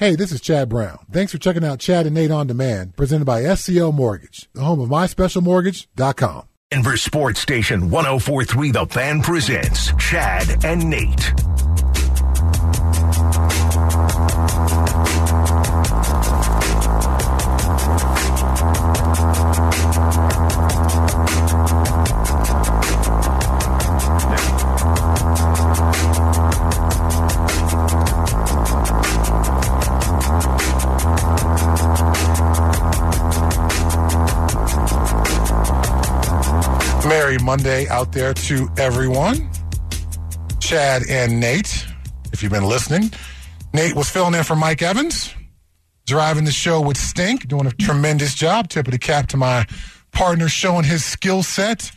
Hey, this is Chad Brown. Thanks for checking out Chad and Nate on Demand, presented by SCL Mortgage, the home of myspecialmortgage.com. Denver Sports Station 1043 The Fan presents Chad and Nate. Merry Monday out there to everyone. Chad and Nate, if you've been listening. Nate was filling in for Mike Evans, driving the show with Stink, doing a tremendous job. Tip of the cap to my partner, showing his skill set.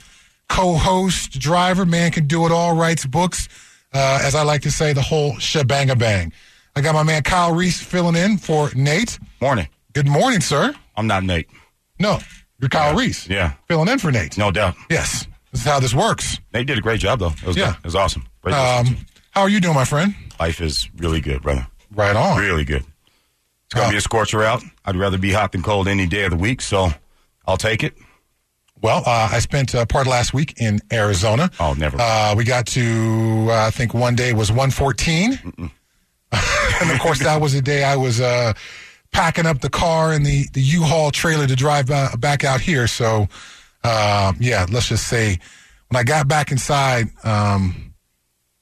Co host, driver, man can do it all, writes books. Uh, as I like to say, the whole shebang bang. I got my man Kyle Reese filling in for Nate. Morning. Good morning, sir. I'm not Nate. No, you're Kyle Reese. Yeah. Filling in for Nate. No doubt. Yes. This is how this works. Nate did a great job, though. It was, Yeah. it was awesome. Great Um, how are you doing, my friend? Life is really good, brother. Right on. Really good. It's going to Uh, be a scorcher out. I'd rather be hot than cold any day of the week, so I'll take it. Well, uh, I spent uh, part of last week in Arizona. Oh, never. Uh, we got to, uh, I think one day was 114. and of course, that was the day I was uh, packing up the car and the, the U-Haul trailer to drive uh, back out here. So, uh, yeah, let's just say when I got back inside, um,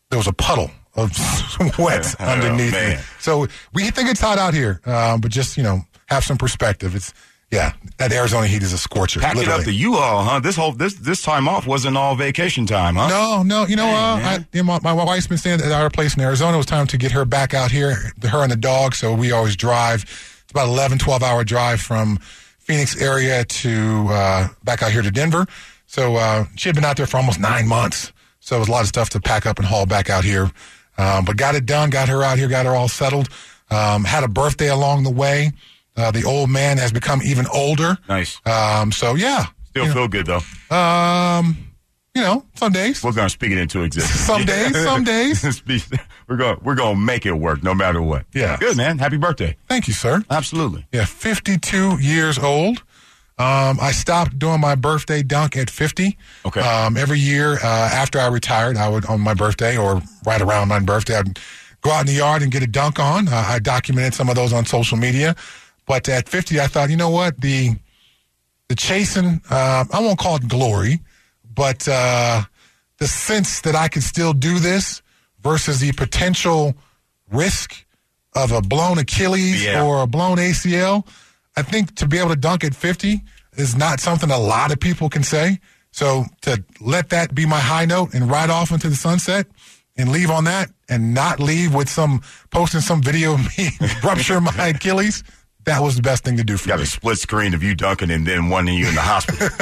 there was a puddle of sweat Oh, underneath me. So we think it's hot out here, uh, but just, you know, have some perspective. It's, yeah, that Arizona heat is a scorcher. Packed it literally. up you all, huh? This whole this this time off wasn't all vacation time, huh? No, no. You know, uh. I, you know, my, my wife's been staying at our place in Arizona. It was time to get her back out here, her and the dog. So we always drive. It's about 11, 12 hour drive from Phoenix area to uh, back out here to Denver. So uh, she had been out there for almost nine months. So it was a lot of stuff to pack up and haul back out here. Um, but got it done, got her out here, got her all settled. Um, had a birthday along the way. Uh, the old man has become even older. Nice. Um, so yeah, Still feel good though. um, you know, some days. We're gonna speak it into existence. Some days, some days. We're going we're gonna make it work no matter what. Yeah. Good man. Happy birthday. Thank you, sir. Absolutely. Yeah, 52 years old. Um, I stopped doing my birthday dunk at 50. Okay. Um, every year uh, after I retired, I would, on my birthday or right around my birthday, I'd go out in the yard and get a dunk on. Uh, I documented some of those on social media. But at 50, I thought, you know what? The, the chasing, uh, I won't call it glory, but uh, the sense that I could still do this versus the potential risk of a blown Achilles Yeah. or a blown ACL, I think to be able to dunk at 50 is not something a lot of people can say. So to let that be my high note and ride off into the sunset and leave on that and not leave with some posting some video of me rupturing my Achilles, that was the best thing to do for you Got me. a split screen of you dunking and then one of you in the hospital.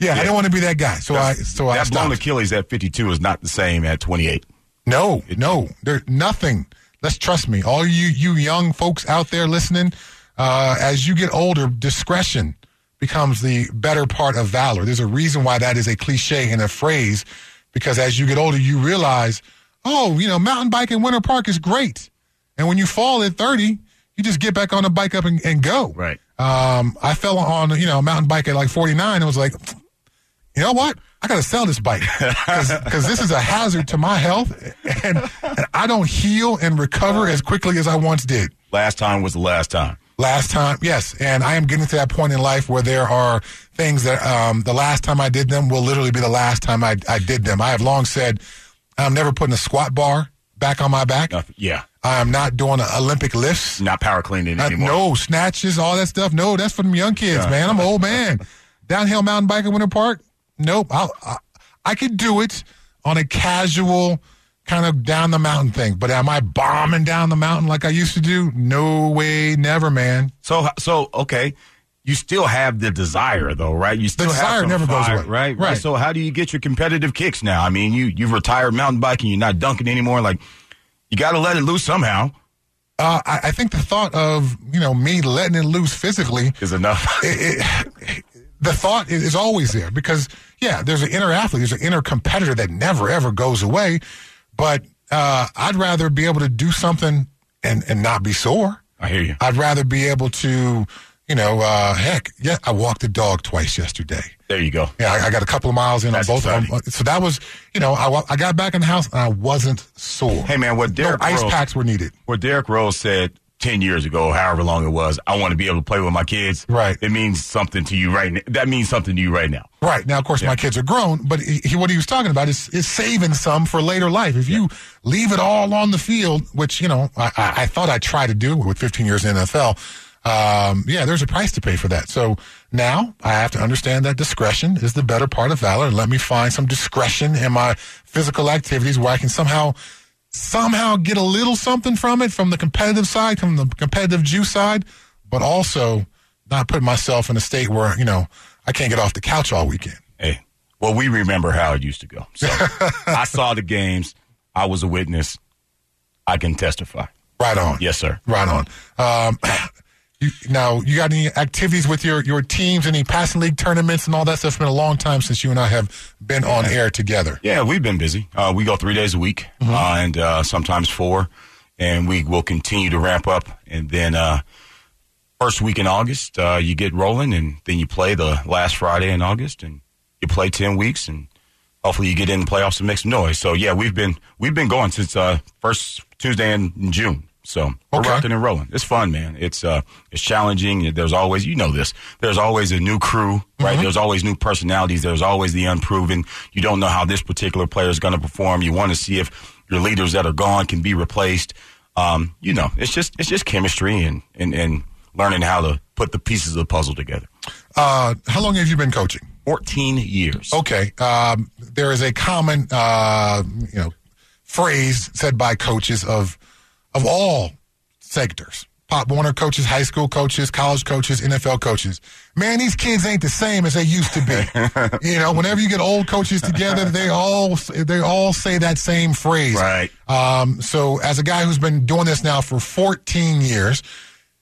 Yeah, I don't want to be that guy. So I so I that blown. Achilles at 52 is not the same at 28. No, no, there's nothing. Let's trust me. All you you young folks out there listening, uh, as you get older, discretion becomes the better part of valor. There's a reason why that is a cliche and a phrase, because as you get older, you realize, oh, you know, mountain bike in Winter Park is great, and when you fall at 30, you just get back on the bike up and, and go. Right. Um, I fell on you know a mountain bike at like 49 and was like, you know what? I got to sell this bike because this is a hazard to my health, and, and I don't heal and recover as quickly as I once did. Last time was the last time. Last time, yes, and I am getting to that point in life where there are things that um, the last time I did them will literally be the last time I, I did them. I have long said I'm never putting a squat bar back on my back. Nothing. Yeah. I am not doing Olympic lifts. Not power cleaning anymore. no snatches, all that stuff. No, that's for them young kids, man. I'm an old man. Downhill mountain bike in Winter Park. Nope. I'll, I I could do it on a casual kind of down the mountain thing, but am I bombing down the mountain like I used to do? No way, never, man. So, so okay, you still have the desire, though, right? You still desire have some never goes fire, away. right? Right. So, how do you get your competitive kicks now? I mean, you you've retired mountain biking, you're not dunking anymore. Like, you got to let it loose somehow. Uh, I, I think the thought of you know me letting it loose physically Is enough. it, it, the thought is, is always there because yeah, there's an inner athlete, there's an inner competitor that never ever goes away. But uh, I'd rather be able to do something and and not be sore. I hear you. I'd rather be able to, you know, uh, heck, yeah, I walked the dog twice yesterday. There you go. Yeah, I, I got a couple of miles in That's on both of them. So that was, you know, I, I got back in the house and I wasn't sore. Hey, man, what no Derek ice Rose- packs were needed. what Derrick Rose said 10 years ago, however long it was, I want to be able to play with my kids. Right. It means something to you right now. That means something to you right now. Right now, of course, my kids are grown, but he, what he was talking about is, is saving some for later life. If you leave it all on the field, which you know I, I, I thought I'd try to do with 15 years in the NFL, um, yeah, there's a price to pay for that. So now I have to understand that discretion is the better part of valor, and let me find some discretion in my physical activities where I can somehow somehow get a little something from it, from the competitive side, from the competitive juice side, but also not put myself in a state where you know I can't get off the couch all weekend. Hey, well, we remember how it used to go. So I saw the games. I was a witness. I can testify. Right on. Yes, sir. Right on. Um, you, now, you got any activities with your, your teams, any passing league tournaments and all that stuff? It's been a long time since you and I have been on air together. Yeah, we've been busy. Uh, we go three days a week uh, and uh, sometimes four, and we will continue to ramp up. And then uh, first week in August, uh, you get rolling, and then you play the last Friday in August, and you play ten weeks, and hopefully you get in the playoffs and make some noise. So yeah, we've been we've been going since uh, first Tuesday in June. So we're rocking and rolling. It's fun, man. It's uh, it's challenging. There's always, you know, this. There's always a new crew, right? There's always new personalities. There's always the unproven. You don't know how this particular player is going to perform. You want to see if your leaders that are gone can be replaced. Um, you know, it's just it's just chemistry and and and learning how to put the pieces of the puzzle together. Uh, how long have you been coaching? 14 years. Okay. Um, there is a common, uh, you know, phrase said by coaches of of all sectors. Pop Warner coaches, high school coaches, college coaches, NFL coaches. Man, these kids ain't the same as they used to be. you know, whenever you get old coaches together, they all they all say that same phrase. Right. Um, so, as a guy who's been doing this now for 14 years,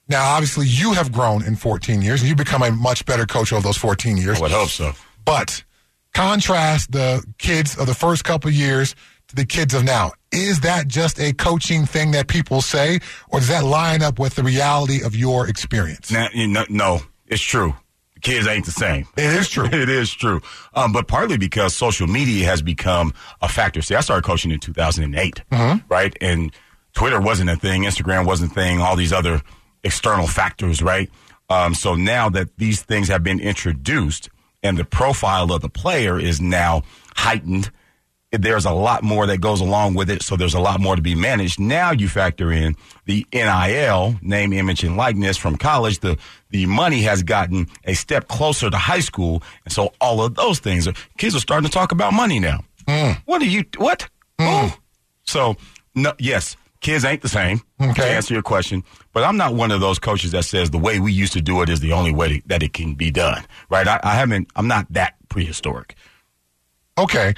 now obviously you have grown in 14 years, and you've become a much better coach over those 14 years. I would hope so. But contrast the kids of the first couple of years to the kids of now. Is that just a coaching thing that people say, or does that line up with the reality of your experience? Now, you know, no, it's true. The kids ain't the same. It is true. it is true. Um, but partly because social media has become a factor. See, I started coaching in 2008, right? And Twitter wasn't a thing, Instagram wasn't a thing, all these other external factors, right? Um, so now that these things have been introduced and the profile of the player is now heightened, there's a lot more that goes along with it. So there's a lot more to be managed. Now you factor in the NIL, name, image, and likeness from college. The, the money has gotten a step closer to high school. And so all of those things are, kids are starting to talk about money now. Hmm. What are you, what? Oh. So, no, yes, kids ain't the same to Okay. answer your question, but I'm not one of those coaches that says the way we used to do it is the only way that it can be done. Right. I, I haven't, I'm not that prehistoric. Okay.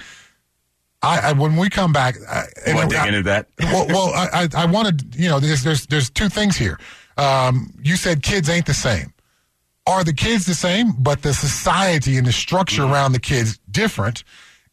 I, I when we come back, I, and to I- into that? well, well, I, I, wanted, you know, there's, there's, there's two things here. Um, you said kids ain't the same. Are the kids the same, but the society and the structure around the kids different?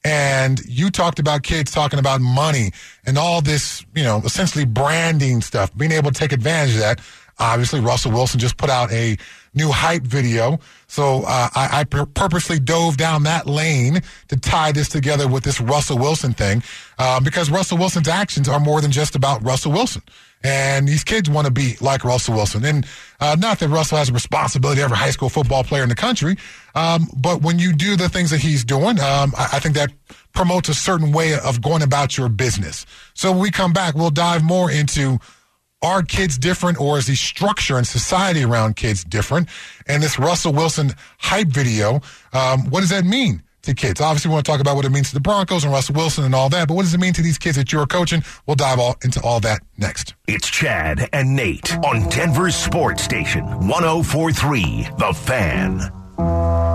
And you talked about kids talking about money and all this, you know, essentially branding stuff, being able to take advantage of that. Obviously, Russell Wilson just put out a new hype video. So uh, I, I pur- purposely dove down that lane to tie this together with this Russell Wilson thing uh, because Russell Wilson's actions are more than just about Russell Wilson. And these kids want to be like Russell Wilson. And uh, not that Russell has a responsibility to every high school football player in the country, um, but when you do the things that he's doing, um, I, I think that promotes a certain way of going about your business. So when we come back, we'll dive more into are kids different or is the structure and society around kids different? And this Russell Wilson hype video, um, what does that mean to kids? Obviously, we want to talk about what it means to the Broncos and Russell Wilson and all that, but what does it mean to these kids that you're coaching? We'll dive all into all that next. It's Chad and Nate on Denver's Sports Station 1043 The Fan.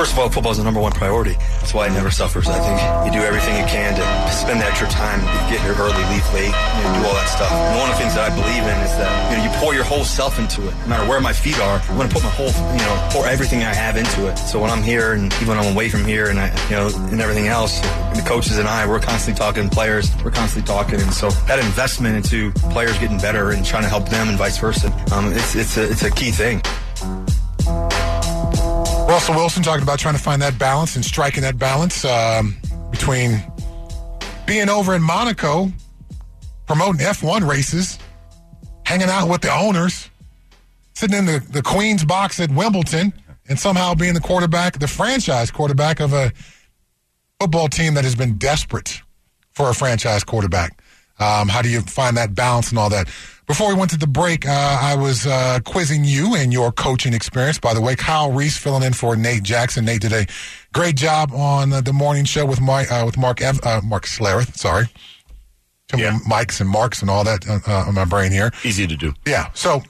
First of all, football is the number one priority. That's why it never suffers. I think you do everything you can to spend the extra time, get here early, leave late, you know, do all that stuff. And one of the things that I believe in is that you know you pour your whole self into it. No matter where my feet are, I'm going to put my whole you know pour everything I have into it. So when I'm here and even when I'm away from here and I you know and everything else, the coaches and I we're constantly talking players, we're constantly talking, and so that investment into players getting better and trying to help them and vice versa, um, it's it's a it's a key thing. Russell Wilson talking about trying to find that balance and striking that balance um, between being over in Monaco, promoting F1 races, hanging out with the owners, sitting in the, the Queen's box at Wimbledon, and somehow being the quarterback, the franchise quarterback of a football team that has been desperate for a franchise quarterback. Um, how do you find that balance and all that? Before we went to the break, uh, I was uh, quizzing you and your coaching experience. By the way, Kyle Reese filling in for Nate Jackson. Nate did a great job on uh, the morning show with my uh, with Mark Ev- uh, Mark Schlereth. Sorry, too Yeah. Mikes and Marks and all that uh, uh, on my brain here. Easy to do. Yeah. So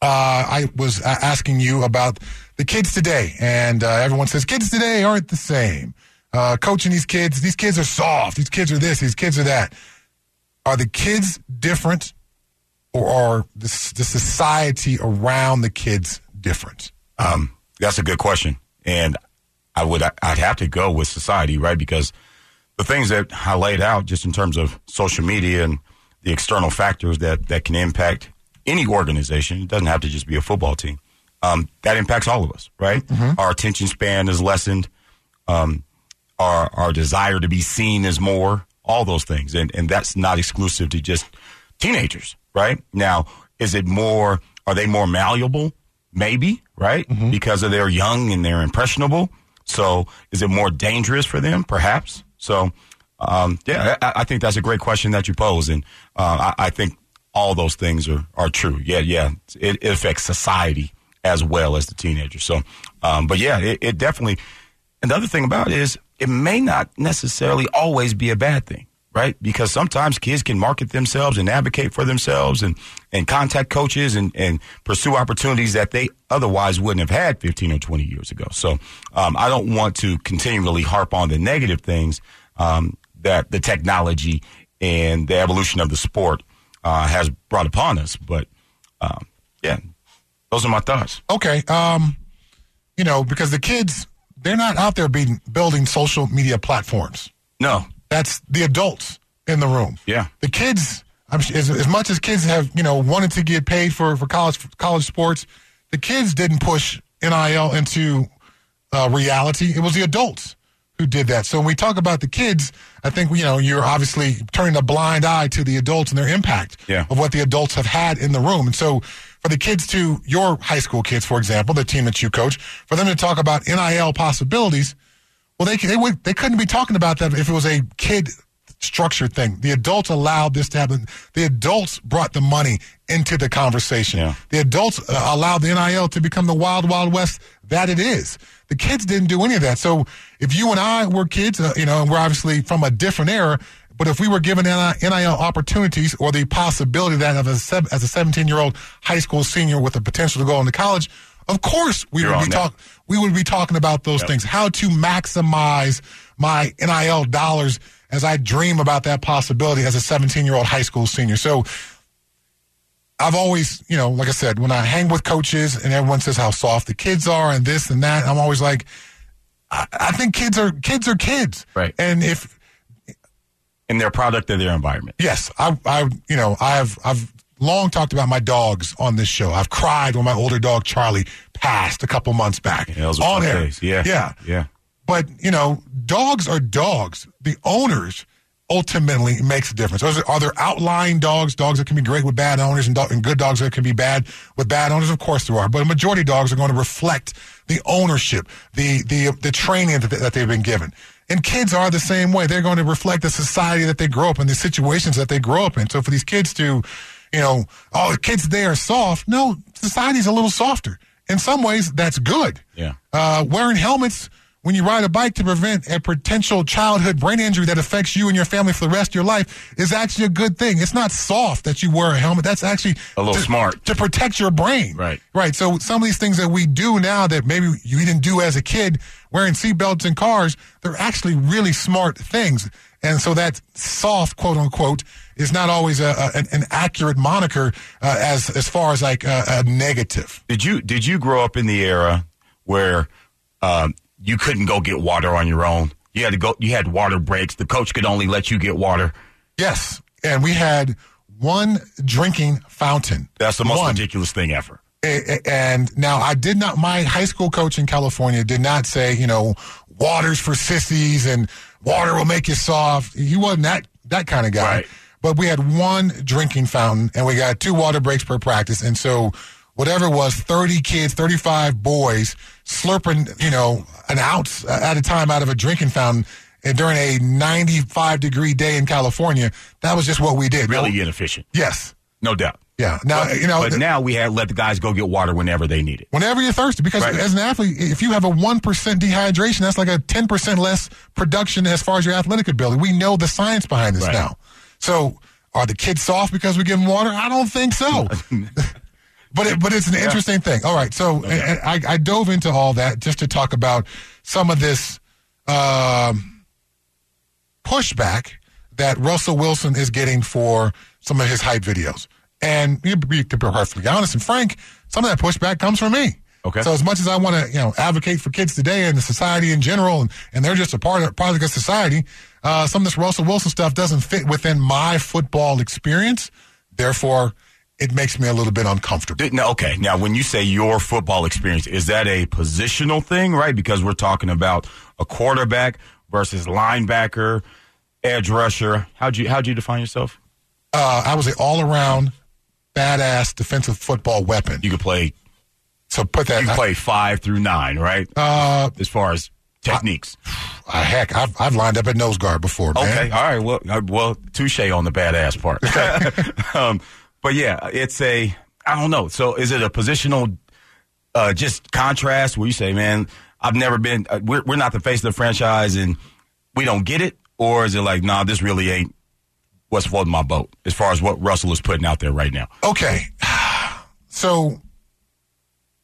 uh, I was uh, asking you about the kids today, and uh, everyone says kids today aren't the same. Uh, coaching these kids, these kids are soft. These kids are this. These kids are that. Are the kids different, or are the, the society around the kids different? Um, that's a good question, and I would I'd have to go with society, right? Because the things that I laid out, just in terms of social media and the external factors that that can impact any organization, it doesn't have to just be a football team. Um, that impacts all of us, right? Our attention span is lessened. Um, our our desire to be seen is more. All those things, and and that's not exclusive to just teenagers, right? Now, is it more? Are they more malleable? Maybe, right? Because of they're young and they're impressionable. So, is it more dangerous for them? Perhaps. So, um, yeah, I, I think that's a great question that you pose, and uh, I, I think all those things are are true. Yeah, yeah, it, it affects society as well as the teenagers. So, um, but yeah, it, it definitely. And the other thing about it is, it may not necessarily always be a bad thing, right? Because sometimes kids can market themselves and advocate for themselves and, and contact coaches and, and pursue opportunities that they otherwise wouldn't have had 15 or 20 years ago. So um, I don't want to continually harp on the negative things um, that the technology and the evolution of the sport uh, has brought upon us. But um, yeah, those are my thoughts. Okay. Um, you know, because the kids, they're not out there being, building social media platforms. No. That's the adults in the room. Yeah. The kids, I'm, as, as much as kids have, you know, wanted to get paid for, for college for college sports, the kids didn't push NIL into uh, reality. It was the adults who did that. So when we talk about the kids, I think you know you're obviously turning a blind eye to the adults and their impact Yeah. of what the adults have had in the room. And so for the kids to your high school kids, for example, the team that you coach, for them to talk about NIL possibilities, well, they they would they couldn't be talking about that if it was a kid structured thing. The adults allowed this to happen. The adults brought the money into the conversation. Yeah. The adults uh, allowed the NIL to become the wild, wild west that it is. The kids didn't do any of that. So if you and I were kids, uh, you know, and we're obviously from a different era, but if we were given NIL opportunities or the possibility that of a, as a 17 year old high school senior with the potential to go into college, of course we You're would be talking we would be talking about those Yep. things. How to maximize my NIL dollars as I dream about that possibility as a 17 year old high school senior. So I've always, you know, like I said, when I hang with coaches and everyone says how soft the kids are and this and that, I'm always like, I, I think kids are kids are kids, Right. And if And they're a product of their environment. yes, I, I, you know, I've I've long talked about my dogs on this show. I've cried when my older dog Charlie passed a couple months back Yeah, on air. days. Yeah. yeah, Yeah. But you know, dogs are dogs. The owners ultimately makes a difference. Are there, are there outlying dogs? Dogs that can be great with bad owners, and, do- and good dogs that can be bad with bad owners. Of course, there are. But a majority of dogs are going to reflect the ownership, the the the training that, that they've been given. And kids are the same way. They're going to reflect the society that they grow up in, the situations that they grow up in. So for these kids to, you know, oh, the kids they are soft. No, society's a little softer. In some ways, that's good Yeah. uh, wearing helmets when you ride a bike to prevent a potential childhood brain injury that affects you and your family for the rest of your life is actually a good thing. It's not soft that you wear a helmet. That's actually A little to- smart. to protect your brain. Right. Right. So some of these things that we do now that maybe you didn't do as a kid, wearing seatbelts in cars, they're actually really smart things. And so that soft, quote unquote, is not always a, a, an, accurate moniker uh, as as far as like a, a negative. Did you did you grow up in the era where um, you couldn't go get water on your own? You had to go. You had water breaks. The coach could only let you get water. Yes. And we had one drinking fountain. That's the most One. ridiculous thing ever. And now I did not. My high school coach in California did not say, you know, water's for sissies and water will make you soft. He wasn't that that kind of guy. Right. But we had one drinking fountain, and we got two water breaks per practice, and so whatever it was, thirty kids, thirty-five boys slurping, you know, an ounce at a time out of a drinking fountain. And during a 95 degree day in California, that was just what we did. Really inefficient, Yes. no doubt. Yeah. Now, you know, but th- now we had let the guys go get water whenever they need it. whenever you're thirsty. Because Right. as an athlete, if you have a 1% dehydration, that's like a 10% less production as far as your athletic ability. We know the science behind this Right. now. So are the kids soft because we give them water? I don't think so. but it, but it's an interesting thing. All right. So and I, I dove into all that just to talk about some of this um, pushback that Russell Wilson is getting for some of his hype videos. And to be perfectly honest and frank, some of that pushback comes from me. Okay. So as much as I want to, you know, advocate for kids today and the society in general, and, and they're just a part of product of society, uh, some of this Russell Wilson stuff doesn't fit within my football experience. Therefore, it makes me a little bit uncomfortable. Now, okay. Now, when you say your football experience, is that a positional thing, right? Because we're talking about a quarterback versus linebacker, edge rusher. How'd you how'd you define yourself? Uh, I was an all-around badass defensive football weapon. You could play. so put that. You could play five through nine, right? Uh, as far as techniques. uh, heck, I've, I've lined up at nose guard before, man. Okay, all right. Well, uh, well, touche on the badass part. um, but yeah, it's a I don't know. So is it a positional uh, just contrast where you say, man, I've never been. Uh, we're we're not the face of the franchise, and we don't get it, or is it like, nah, this really ain't what's floating my boat as far as what Russell is putting out there right now? Okay. So,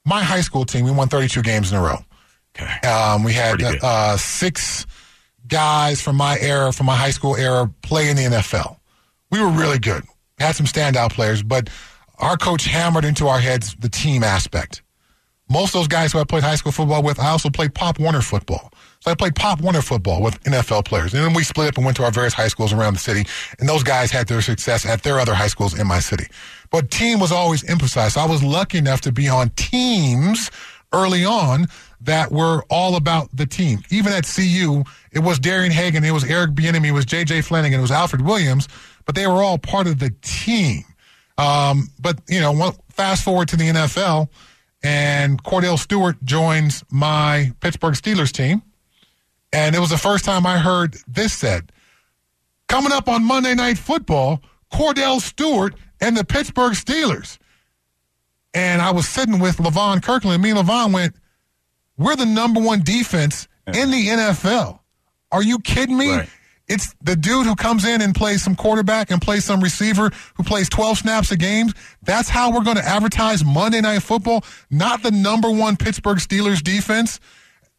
my high school team, we won 32 games in a row. Okay. Um, we had uh, six guys from my era, from my high school era, play in the NFL. We were really good. Had some standout players, but our coach hammered into our heads the team aspect. Most of those guys who I played high school football with, I also played Pop Warner football. So I played Pop Warner football with NFL players. And then we split up and went to our various high schools around the city. And those guys had their success at their other high schools in my city. But team was always emphasized. So I was lucky enough to be on teams early on that were all about the team. Even at CU, it was Darian Hagan, it was Eric Bieniemy, it was J.J. Flanagan, it was Alfred Williams, but they were all part of the team. Um, but you know, fast forward to the NFL, and Kordell Stewart joins my Pittsburgh Steelers team, and it was the first time I heard this said. Coming up on Monday Night Football, Kordell Stewart and the Pittsburgh Steelers. And I was sitting with Levon Kirkland, and me and Levon went, We're the number one defense in the NFL. Are you kidding me? Right. It's the dude who comes in and plays some quarterback and plays some receiver who plays 12 snaps a game. That's how we're going to advertise Monday Night Football, not the number one Pittsburgh Steelers defense.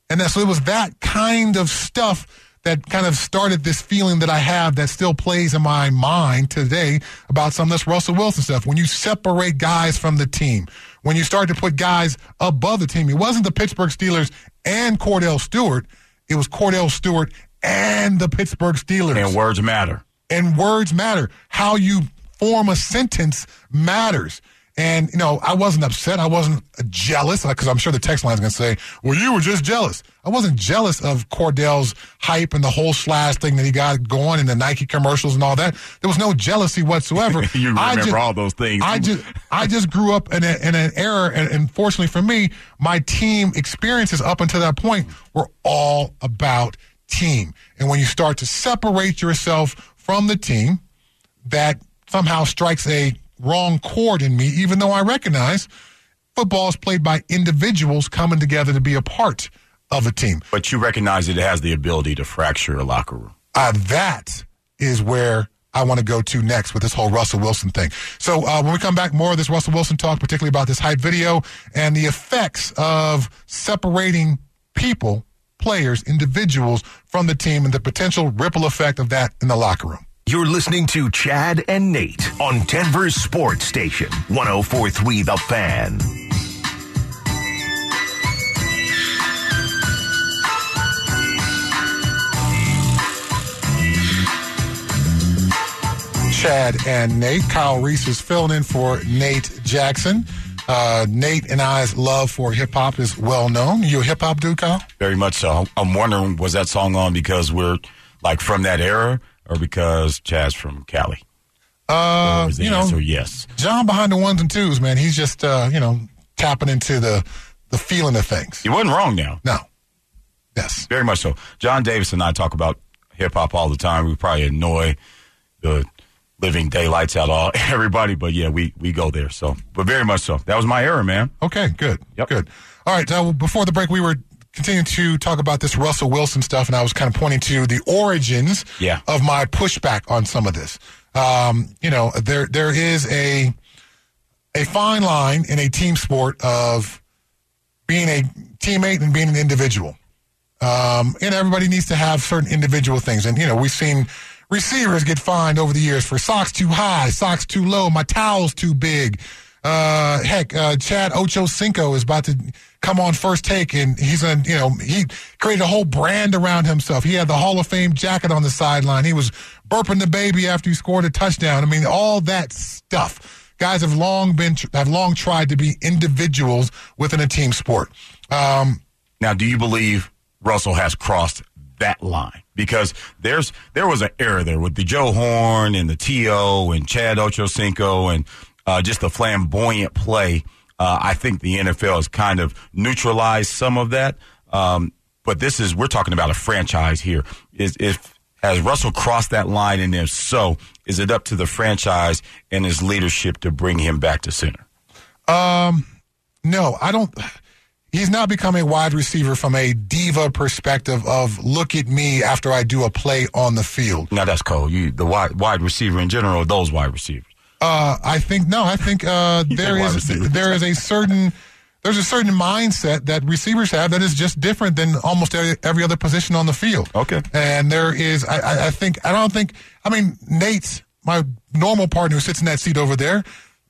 And that's, so it was that kind of stuff that kind of started this feeling that I have that still plays in my mind today about some of this Russell Wilson stuff. When you separate guys from the team, when you start to put guys above the team, it wasn't the Pittsburgh Steelers and Kordell Stewart. It was Kordell Stewart and the Pittsburgh Steelers And words matter. and words matter. How you form a sentence matters. And, you know, I wasn't upset. I wasn't jealous because I'm sure the text line is going to say, well, you were just jealous. I wasn't jealous of Kordell's hype and the whole slash thing that he got going and the Nike commercials and all that. There was no jealousy whatsoever. You I remember just- all those things. I just, I just grew up in, a, in an era, and unfortunately for me, my team experiences up until that point were all about team. And when you start to separate yourself from the team, that somehow strikes a wrong chord in me, even though I recognize football is played by individuals coming together to be a part of a team. But you recognize that it has the ability to fracture a locker room. Uh, that is where I want to go to next with this whole Russell Wilson thing. So uh, when we come back, more of this Russell Wilson talk, particularly about this hype video and the effects of separating people, players, individuals from the team and the potential ripple effect of that in the locker room. You're listening to Chad and Nate on Denver's Sports Station, 1043 The Fan. Chad and Nate. Kyle Reese is filling in for Nate Jackson. Uh, Nate and I's love for hip hop is well known. You a hip hop dude, Kyle? Very much so. I'm wondering, was that song on because we're like from that era or because Chad's from Cali? Uh, you know, answer yes? John behind the ones and twos, man. He's just, uh, you know, tapping into the the feeling of things. You wasn't wrong now. No. Yes. Very much so. John Davis and I talk about hip hop all the time. We probably annoy the living daylights out all everybody, but yeah, we we go there. So, but very much so. That was my error, man. Okay, good. Yep. Good. All right. Uh, before the break, we were continuing to talk about this Russell Wilson stuff, and I was kind of pointing to the origins Yeah. of my pushback on some of this. Um, you know, there there is a a fine line in a team sport of being a teammate and being an individual. Um, and everybody needs to have certain individual things. And, you know, we've seen receivers get fined over the years for socks too high, socks too low, my towel's too big. Uh, heck, uh, Chad Ochocinco is about to come on first take and he's a, you know, he created a whole brand around himself. He had the Hall of Fame jacket on the sideline. He was burping the baby after he scored a touchdown. I mean, all that stuff. Guys have long been, have long tried to be individuals within a team sport. Um, Now, do you believe Russell has crossed that line? Because there's there was an era there with the Joe Horn and the To and Chad Ochocinco and uh, just the flamboyant play. Uh, I think the NFL has kind of neutralized some of that. Um, but this is we're talking about a franchise here. Is if has Russell crossed that line, and if so, is it up to the franchise and his leadership to bring him back to center? Um, No, I don't. He's now become a wide receiver from a diva perspective of look at me after I do a play on the field. Now that's cold. You the wide wide receiver in general, those wide receivers. Uh, I think no. I think uh, there is there is a certain there's a certain mindset that receivers have that is just different than almost every, every other position on the field. Okay. and there is I, I, I think I don't think I mean Nate's my normal partner who sits in that seat over there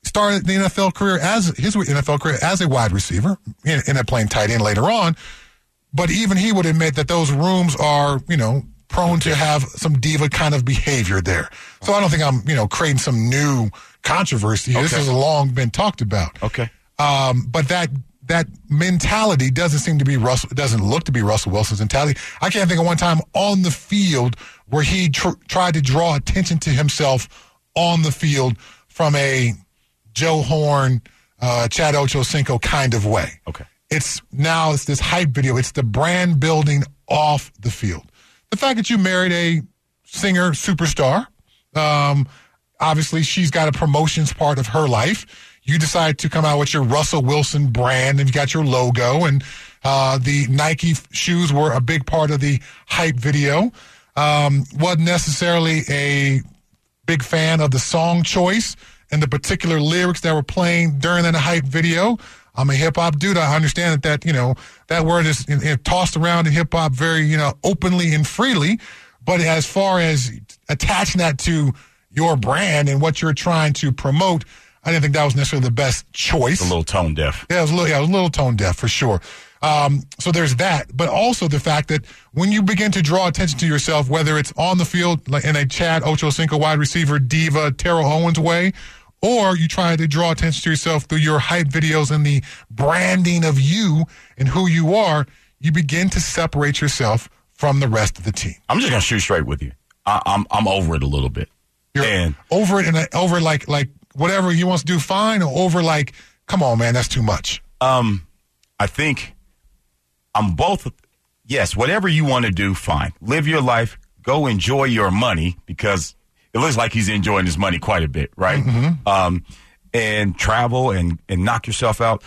started the NFL career as his NFL career as a wide receiver in, in a playing tight end later on. But even he would admit that those rooms are, you know, prone to have some diva kind of behavior there. So I don't think I'm, you know, creating some new controversy. This has long been talked about. Okay. Um, but that that mentality doesn't seem to be Russell. Doesn't look to be Russell Wilson's mentality. I can't think of one time on the field where he tr- tried to draw attention to himself on the field from a Joe Horn, uh, Chad Ochocinco kind of way. Okay. It's now it's this hype video. It's the brand building off the field. The fact that you married a singer superstar, um, obviously she's got a promotions part of her life. You decide to come out with your Russell Wilson brand and you got your logo and uh, the Nike f- shoes were a big part of the hype video. Um, wasn't necessarily a big fan of the song choice and the particular lyrics that were playing during that hype video. I'm a hip hop dude. I understand that that you know that word is you know, tossed around in hip hop very you know openly and freely. But as far as attaching that to your brand and what you're trying to promote, I didn't think that was necessarily the best choice. A little tone deaf. Yeah, it was a little, yeah, it was a little tone deaf for sure. Um, so there's that, but also the fact that when you begin to draw attention to yourself, whether it's on the field, like in a Chad Ochocinco wide receiver diva Terrell Owens way, or you try to draw attention to yourself through your hype videos and the branding of you and who you are, you begin to separate yourself from the rest of the team. I'm just gonna shoot straight with you. I, I'm I'm over it a little bit. You're and over it and over like like whatever he wants to do, fine, or over like, come on, man, that's too much. um, I think I'm both. Yes, whatever you want to do, fine. Live your life. Go enjoy your money because it looks like he's enjoying his money quite a bit, right? Um, and travel and and knock yourself out.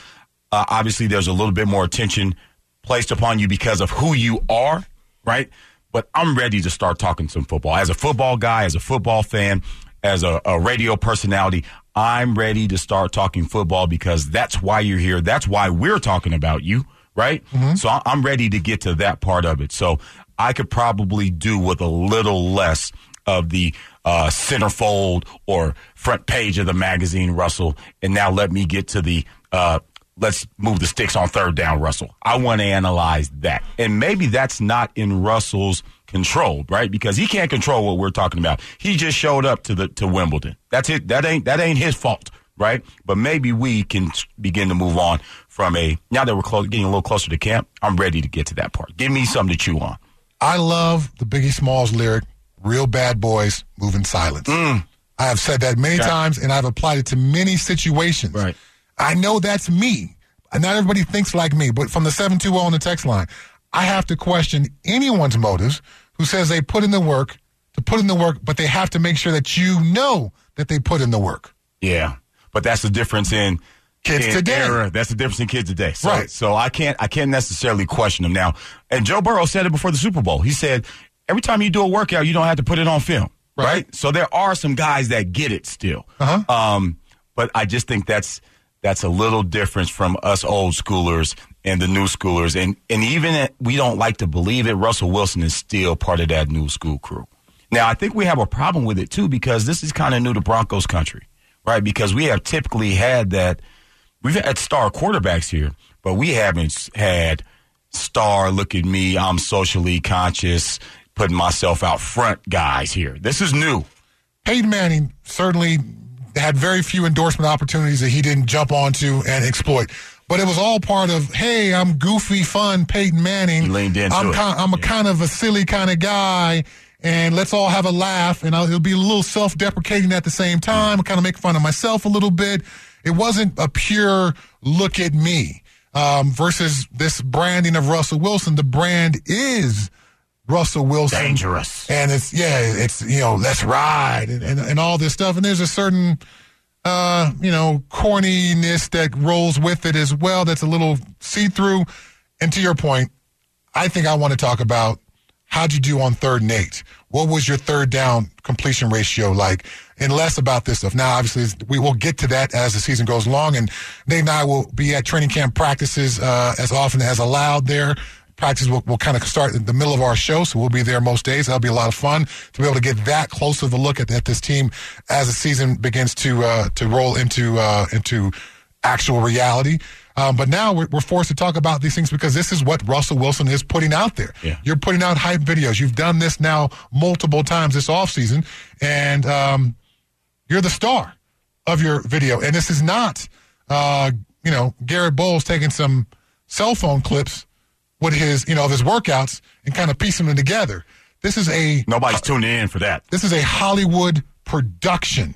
Uh, obviously, there's a little bit more attention placed upon you because of who you are, right? But I'm ready to start talking some football. As a football guy, as a football fan, as a, a radio personality, I'm ready to start talking football because that's why you're here. That's why we're talking about you, right? So I'm ready to get to that part of it. So I could probably do with a little less of the uh, centerfold or front page of the magazine, Russell. And now let me get to the uh, let's move the sticks on third down, Russell. I want to analyze that. And maybe that's not in Russell's control, right? Because he can't control what we're talking about. He just showed up to the to Wimbledon. That's it. That ain't that ain't his fault, right? But maybe we can begin to move on from a now that we're close, getting a little closer to camp. I'm ready to get to that part. Give me something to chew on. I love the Biggie Smalls lyric, real bad boys move in silence. Mm. I have said that many Okay. times and I've applied it to many situations. Right. I know that's me. Not everybody thinks like me, but from the 720 on the text line, I have to question anyone's motives who says they put in the work to put in the work, but they have to make sure that you know that they put in the work. Yeah, but that's the difference in Kids in today. era. That's the difference in kids today. So, Right. So I can't I can't necessarily question them now. And Joe Burrow said it before the Super Bowl. He said every time you do a workout, you don't have to put it on film. Right. Right. So there are some guys that get it still. Uh-huh. Um, but I just think that's that's a little difference from us old schoolers and the new schoolers. And and even if we don't like to believe it, Russell Wilson is still part of that new school crew. Now I think we have a problem with it too because this is kind of new to Broncos country, right? Because we have typically had that. We've had star quarterbacks here, but we haven't had star. Look at me, I'm socially conscious, putting myself out front guys here. This is new. Peyton Manning certainly had very few endorsement opportunities that he didn't jump onto and exploit. But it was all part of, hey, I'm goofy, fun Peyton Manning. He leaned into I'm it. Kind, I'm a kind of a silly kind of guy, and let's all have a laugh. And I'll, it'll be a little self-deprecating at the same time. kind of make fun of myself a little bit. It wasn't a pure look at me um, versus this branding of Russell Wilson. The brand is Russell Wilson Dangerous. and it's yeah, it's you know, let's ride and, and, and all this stuff. And there's a certain uh, you know, corniness that rolls with it as well that's a little see through. And to your point, I think I want to talk about how'd you do on third and eight? What was your third down completion ratio like? And less about this stuff. Now, obviously, we will get to that as the season goes along, and Nate and I will be at training camp practices uh, as often as allowed there. Practice will, will kind of start in the middle of our show, so we'll be there most days. That'll be a lot of fun to be able to get that close of a look at, at this team as the season begins to uh, to roll into uh, into actual reality. Um, but now we're, we're forced to talk about these things because this is what Russell Wilson is putting out there. Yeah. You're putting out hype videos. You've done this now multiple times this offseason, and um, you're the star of your video. And this is not, uh, you know, Garrett Bolles taking some cell phone clips with his, you know, of his workouts and kind of piecing them together. This is a Nobody's tuning in for that. this is a Hollywood production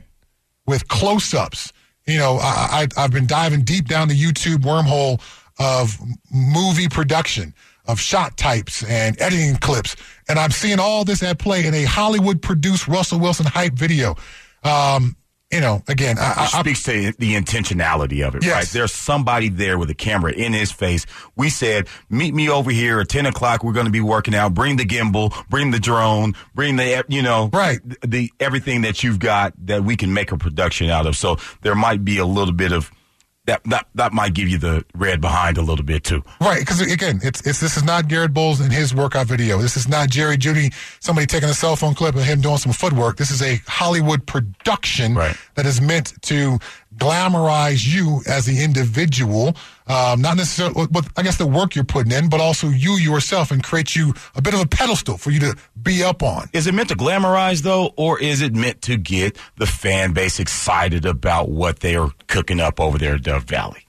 with close-ups. You know, I, I, I've been diving deep down the YouTube wormhole of movie production, of shot types and editing clips, and I'm seeing all this at play in a Hollywood-produced Russell Wilson hype video. Um, you know, again, I, It I, I, speaks to the intentionality of it, Yes. right? There's somebody there with a camera in his face. We said, meet me over here at 10 o'clock. We're going to be working out. Bring the gimbal, bring the drone, bring the, you know, Right. the, the everything that you've got that we can make a production out of. So there might be a little bit of that, that, that might give you the red behind a little bit too. Right, because again, it's it's this is not Garrett Bolles in his workout video. This is not Jerry Jeudy, somebody taking a cell phone clip of him doing some footwork. This is a Hollywood production Right. that is meant to glamorize you as the individual, um, not necessarily with, I guess the work you're putting in, but also you yourself, and create you a bit of a pedestal for you to be up on. Is it meant to glamorize though, or is it meant to get the fan base excited about what they are cooking up over there at Dove Valley?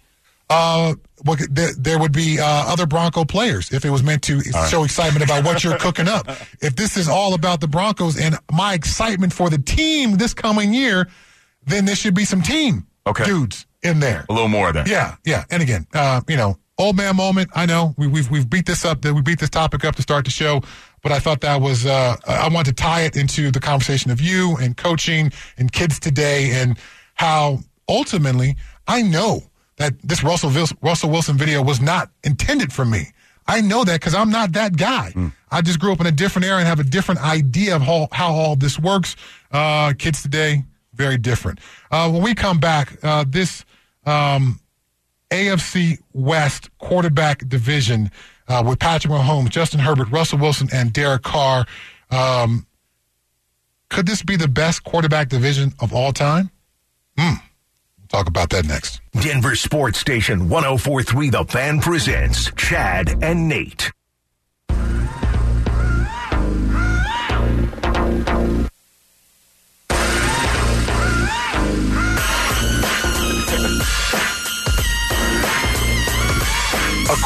uh, what, there, there would be uh, other Bronco players if it was meant to show excitement about what you're cooking up. If this is all about the Broncos and my excitement for the team this coming year, then there should be some team Okay. dudes in there. A little more of that. Yeah, yeah. And again, uh, you know, old man moment. I know we, we've we've beat this up. That We beat this topic up to start the show, but I thought that was. Uh, I want to tie it into the conversation of you and coaching and kids today, and how ultimately I know that this Russell Wil- Russell Wilson video was not intended for me. I know that because I'm not that guy. I just grew up in a different era and have a different idea of how, how all this works. Uh, kids today, very different. Uh, when we come back, uh, this um, AFC West quarterback division uh, with Patrick Mahomes, Justin Herbert, Russell Wilson, and Derek Carr. Um, could this be the best quarterback division of all time? Hmm. We'll talk about that next. Denver Sports Station 1043 The Fan presents Chad and Nate.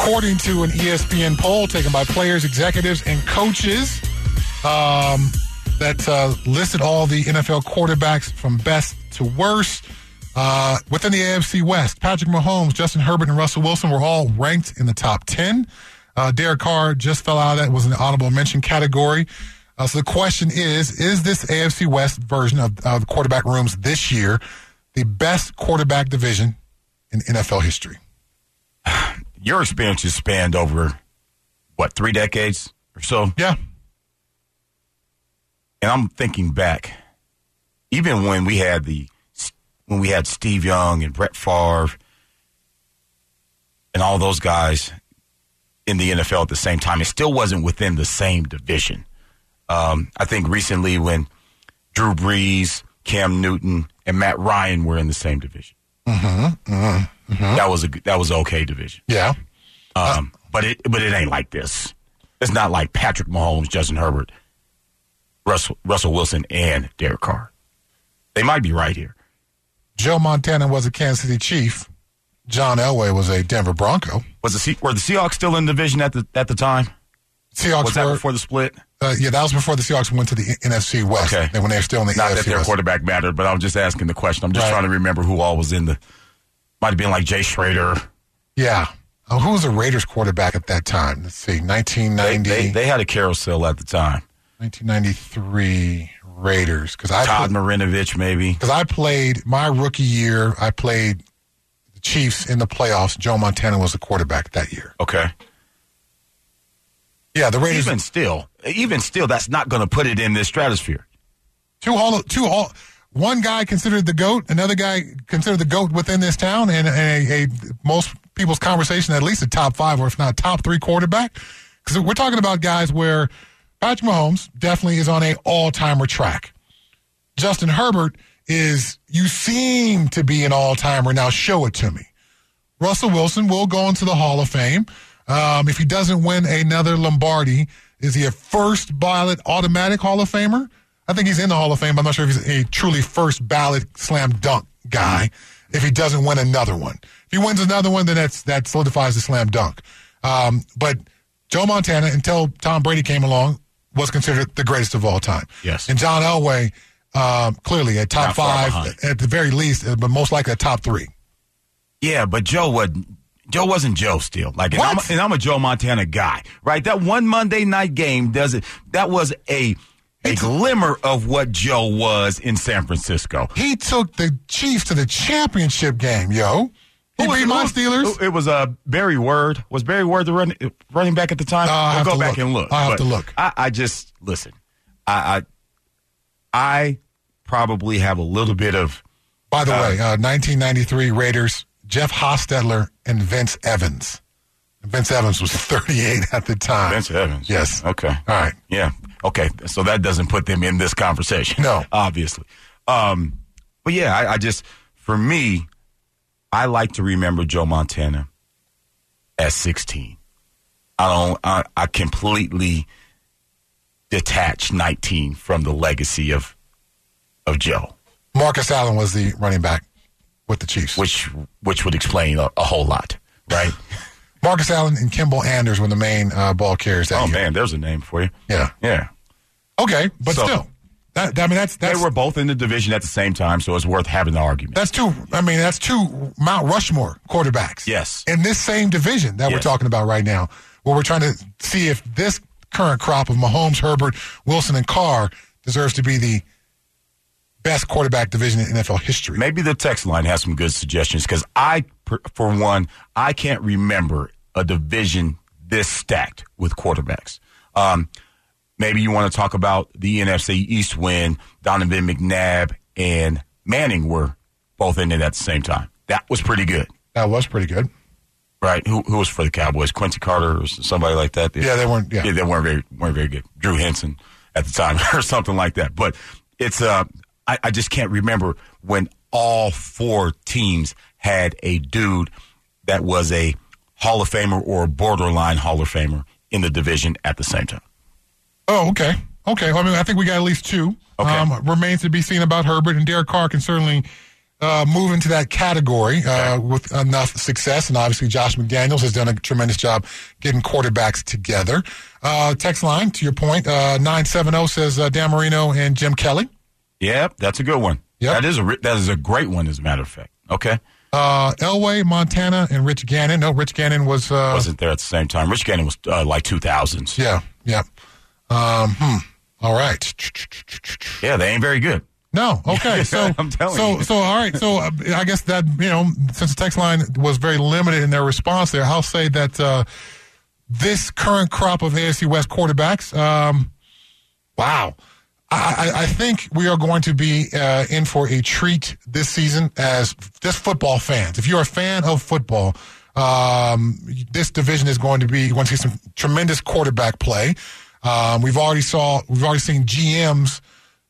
According to an ESPN poll taken by players, executives, and coaches, um, that uh, listed all the NFL quarterbacks from best to worst. Uh, within the AFC West, Patrick Mahomes, Justin Herbert, and Russell Wilson were all ranked in the top 10. Uh, Derek Carr just fell out of that, was in the honorable mention category. Uh, so the question is Is this AFC West version of, of the quarterback rooms this year the best quarterback division in NFL history? Your experience has spanned over, what, three decades or so? Yeah. And I'm thinking back, even when we had the when we had Steve Young and Brett Favre and all those guys in the NFL at the same time, it still wasn't within the same division. Um, I think recently when Drew Brees, Cam Newton, and Matt Ryan were in the same division, Mm-hmm, mm-hmm, mm-hmm. that was a that was okay division. Yeah. Um, but it but it ain't like this. It's not like Patrick Mahomes, Justin Herbert, Russell Russell Wilson, and Derek Carr. They might be right here. Joe Montana was a Kansas City Chief. John Elway was a Denver Bronco. Was the were the Seahawks still in division at the at the time? Seahawks Was that were, before the split? uh, yeah, that was before the Seahawks went to the NFC West. Okay. And when they were still in the Not AFC that their West. quarterback mattered, but I'm just asking the question. I'm just Right. trying to remember who all was in the. Might have been like Jay Schroeder. Yeah. Oh, who was the Raiders quarterback at that time? Let's see, They, 1990, they, they had a carousel at the time. 1993 Raiders. Because I, Todd Marinovich, maybe. 'cause I played my rookie year, I played the Chiefs in the playoffs. Joe Montana was the quarterback that year. Okay. Yeah, the Raiders. Even still, even still, that's not going to put it in this stratosphere. two hall, two hall. One guy considered the goat, another guy considered the goat within this town, and a, a most people's conversation at least a top five, or if not top three quarterback. Because we're talking about guys where Patrick Mahomes definitely is on a all timer track. Justin Herbert is you seem to be an all timer now. Show it to me. Russell Wilson will go into the Hall of Fame. Um, if he doesn't win another Lombardi, is he a first ballot automatic Hall of Famer? I think he's in the Hall of Fame. but I'm not sure if he's a truly first ballot slam dunk guy. If he doesn't win another one, if he wins another one, then that's that solidifies the slam dunk. Um, but Joe Montana, until Tom Brady came along, was considered the greatest of all time. Yes. and John Elway, um, clearly a top Not five at the very least, uh, but most likely a top three. Yeah, but Joe wasn't. Joe wasn't Joe still. Like, and I'm, and I'm a Joe Montana guy, right? That one Monday night game does it. That was a a glimmer of what Joe was in San Francisco. He took the Chiefs to the championship game, yo. He was- beat my Steelers. It was uh, Barry Word. Was Barry Word the run, running back at the time? Uh, I'll we'll go back look. and look. I'll have to look. I, I just listen. I, I I probably have a little bit of By the way, uh, 1993 Raiders, Jeff Hostetler and Vince Evans. Vince Evans was 38 at the time. Vince Evans. Yes. Okay. All right. Yeah. Okay. So that doesn't put them in this conversation. No. Obviously. Um, but yeah, I, I just, for me, I like to remember Joe Montana at 16. I don't, I, I completely detach 19 from the legacy of, of Joe, Marcus Allen was the running back with the Chiefs. which, which would explain a, a whole lot, right? Marcus Allen and Kimble Anders were the main uh, ball carriers that oh year. man, there's a name for you. Yeah. Yeah. Okay, but So- still, that, I mean that's They were both in the division at the same time, so it's worth having the argument. that's two. I mean that's two Mount Rushmore quarterbacks. Yes. in this same division that we're talking about right now, where we're trying to see if this current crop of Mahomes, Herbert, Wilson, and Carr deserves to be the best quarterback division in NFL history. Maybe the text line has some good suggestions because I, for one, I can't remember a division this stacked with quarterbacks. Um, maybe you want to talk about the NFC East when Donovan McNabb and Manning were both in it at the same time. That was pretty good. That was pretty good. Right. Who, who was for the Cowboys? Quincy Carter or somebody like that? Yeah, they weren't. Yeah, yeah they weren't very weren't very good. Drew Henson at the time or something like that. But it's uh, I, I just can't remember when all four teams had a dude that was a Hall of Famer or borderline Hall of Famer in the division at the same time. Oh, okay. Okay. Well, I mean, I think we got at least two. Okay. Um, remains to be seen about Herbert and Derek Carr can certainly uh, move into that category uh, with enough success. And obviously, Josh McDaniels has done a tremendous job getting quarterbacks together. Uh, text line, to your point, uh, 970 says uh, Dan Marino and Jim Kelly. Yep, that's a good one. Yep. That is a that is a great one, as a matter of fact. Okay. Uh, Elway, Montana, and Rich Gannon. No, Rich Gannon was uh, wasn't there at the same time. Rich Gannon was uh, like two thousands. Yeah, yeah. Um, hmm. All right. Yeah, they ain't very good. No. Okay. So I'm telling so, you. So all right. So uh, I guess that you know, since the text line was very limited in their response there, I'll say that uh, this current crop of AFC West quarterbacks, um, wow. I, I, think we are going to be uh, in for a treat this season as just football fans. If you're a fan of football, um, this division is going to be going to see some tremendous quarterback play. Um, we've already saw we've already seen GMs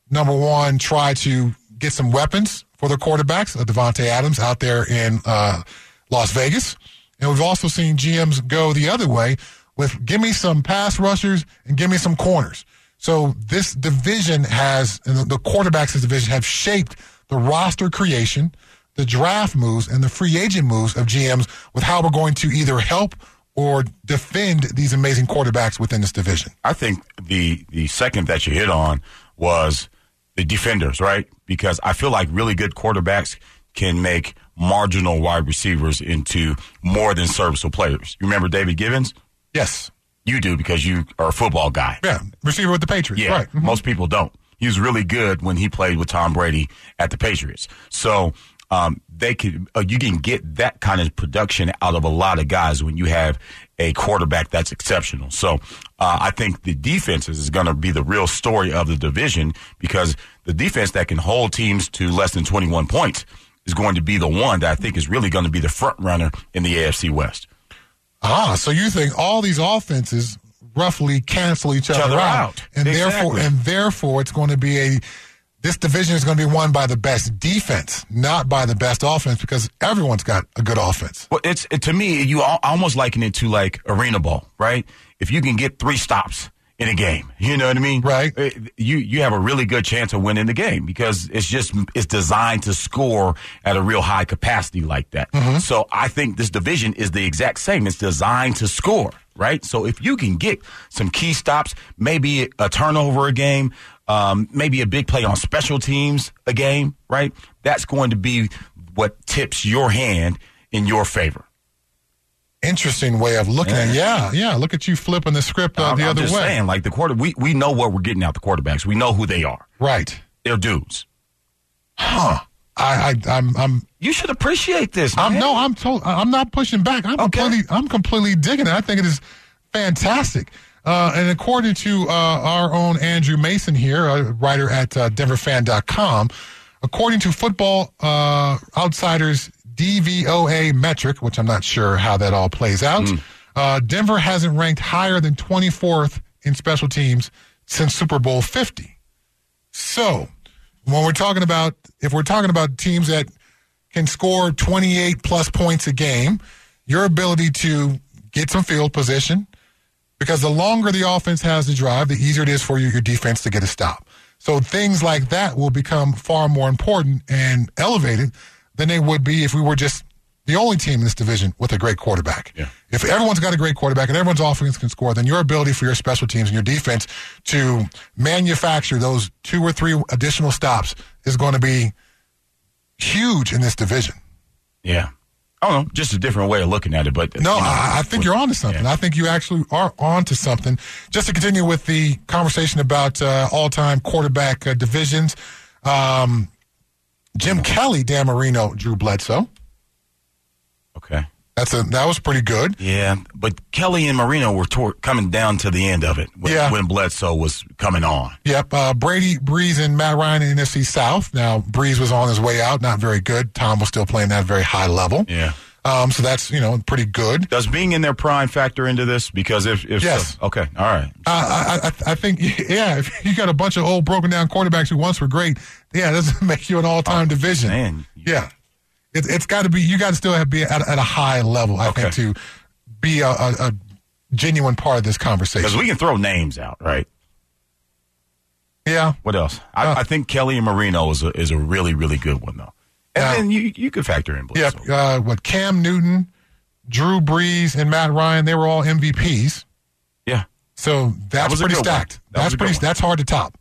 number one try to get some weapons for their quarterbacks. Uh, Davante Adams out there in uh, Las Vegas, and we've also seen GMs go the other way with give me some pass rushers and give me some corners. So this division has, and the quarterbacks in this division have shaped the roster creation, the draft moves, and the free agent moves of GMs with how we're going to either help or defend these amazing quarterbacks within this division. I think the the second that you hit on was the defenders, right? Because I feel like really good quarterbacks can make marginal wide receivers into more than serviceable players. You remember David Givens? Yes. You do because you are a football guy. Yeah, receiver with the Patriots. Yeah, right. Mm-hmm. most people don't. He was really good when he played with Tom Brady at the Patriots. So um, they could uh, you can get that kind of production out of a lot of guys when you have a quarterback that's exceptional. So uh, I think the defense is going to be the real story of the division because the defense that can hold teams to less than 21 points is going to be the one that I think is really going to be the front runner in the AFC West. Ah, so you think all these offenses roughly cancel each, each other, other, out, and exactly. therefore, and therefore, it's going to be a this division is going to be won by the best defense, not by the best offense, because everyone's got a good offense. Well, it's it, to me, you almost liken it to like arena ball, right? If you can get three stops in a game, you know what I mean? Right. You you have a really good chance of winning the game because it's just it's designed to score at a real high capacity like that. Mm-hmm. So I think this division is the exact same. It's designed to score, right? So if you can get some key stops, maybe a turnover a game, um, maybe a big play on special teams a game, right? That's going to be what tips your hand in your favor. Interesting way of looking at it. Yeah, yeah. Look at you flipping the script uh, the I'm other just way. saying, like the quarter, we, we know what we're getting out the quarterbacks. We know who they are. Right. They're dudes. Huh. I, I, I'm, I'm, You should appreciate this. I'm no, I'm told. I'm not pushing back. I'm Okay. completely, I'm completely digging it. I think it is fantastic. Uh, and according to uh, our own Andrew Mason here, a writer at uh, DenverFan.com, according to Football uh, Outsiders DVOA metric, which I'm not sure how that all plays out, uh, Denver hasn't ranked higher than 24th in special teams since Super Bowl 50. So, when we're talking about, if we're talking about teams that can score 28 plus points a game, your ability to get some field position, because the longer the offense has to drive, the easier it is for you, your defense to get a stop. So things like that will become far more important and elevated than they would be if we were just the only team in this division with a great quarterback. Yeah. If everyone's got a great quarterback and everyone's offense can score, then your ability for your special teams and your defense to manufacture those two or three additional stops is going to be huge in this division. Yeah. I don't know. Just a different way of looking at it. But No, you know, I, I think you're onto something. Yeah. I think you actually are onto something. Just to continue with the conversation about uh, all-time quarterback uh, divisions, um, Jim Kelly, Dan Marino, Drew Bledsoe. Okay. That's a that was pretty good. Yeah, but Kelly and Marino were tor- coming down to the end of it when, Yeah. when Bledsoe was coming on. Yep. Uh, Brady, Brees, and Matt Ryan in NFC South. Now Brees was on his way out, not very good. Tom was still playing at a very high level. Yeah. Um, so that's you know pretty good. Does being in their prime factor into this? Because if, if Yes. so, okay, all right. Uh, I, I, I think yeah, if you got a bunch of old broken down quarterbacks who once were great, yeah, that doesn't make you an all time division. Oh, man. Yeah, it, it's got to be. You got to still have be at, at a high level. I think to be a, a, a genuine part of this conversation. Because we can throw names out, right? yeah. What else? I, Uh, I think Kelly and Marino is a, is a really, really good one, though. And Yeah. then you you could factor in Yep. Bledsoe. Uh, what Cam Newton, Drew Brees, and Matt Ryan, they were all MVPs. Yeah. So that's was pretty stacked. That that's pretty. That's hard to top.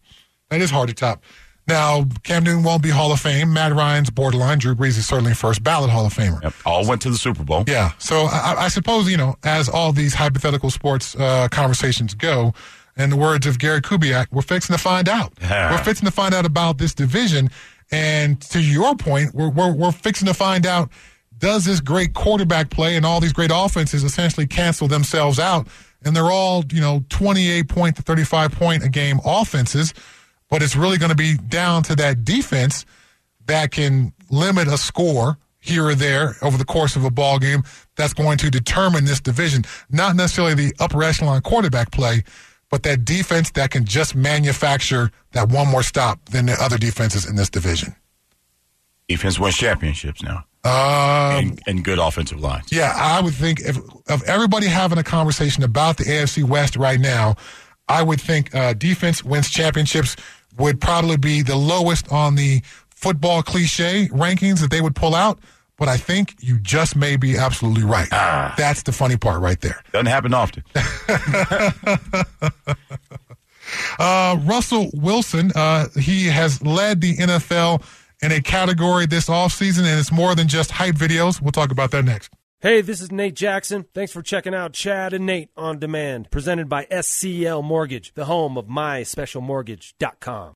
That is hard to top. Now Cam Newton won't be Hall of Fame. Matt Ryan's borderline. Drew Brees is certainly first ballot Hall of Famer. Yep. All went to the Super Bowl. Yeah. So I, I suppose you know, as all these hypothetical sports uh, conversations go, in the words of Gary Kubiak, we're fixing to find out. We're fixing to find out about this division, and to your point, we're we're, we're fixing to find out. Does this great quarterback play and all these great offenses essentially cancel themselves out? And they're all, you know, 28 point to 35 point a game offenses, but it's really going to be down to that defense that can limit a score here or there over the course of a ball game that's going to determine this division. Not necessarily the upper echelon quarterback play, but that defense that can just manufacture that one more stop than the other defenses in this division. Defense wins championships now. Um, and, and good offensive lines. Yeah, I would think if of everybody having a conversation about the AFC West right now, I would think uh, defense wins championships would probably be the lowest on the football cliche rankings that they would pull out. But I think you just may be absolutely right. Ah. That's the funny part right there. Doesn't happen often. Uh, Russell Wilson, uh, he has led the NFL in a category this offseason, and it's more than just hype videos. We'll talk about that next. Hey, this is Nate Jackson. Thanks for checking out Chad and Nate on Demand, presented by SCL Mortgage, the home of myspecialmortgage.com.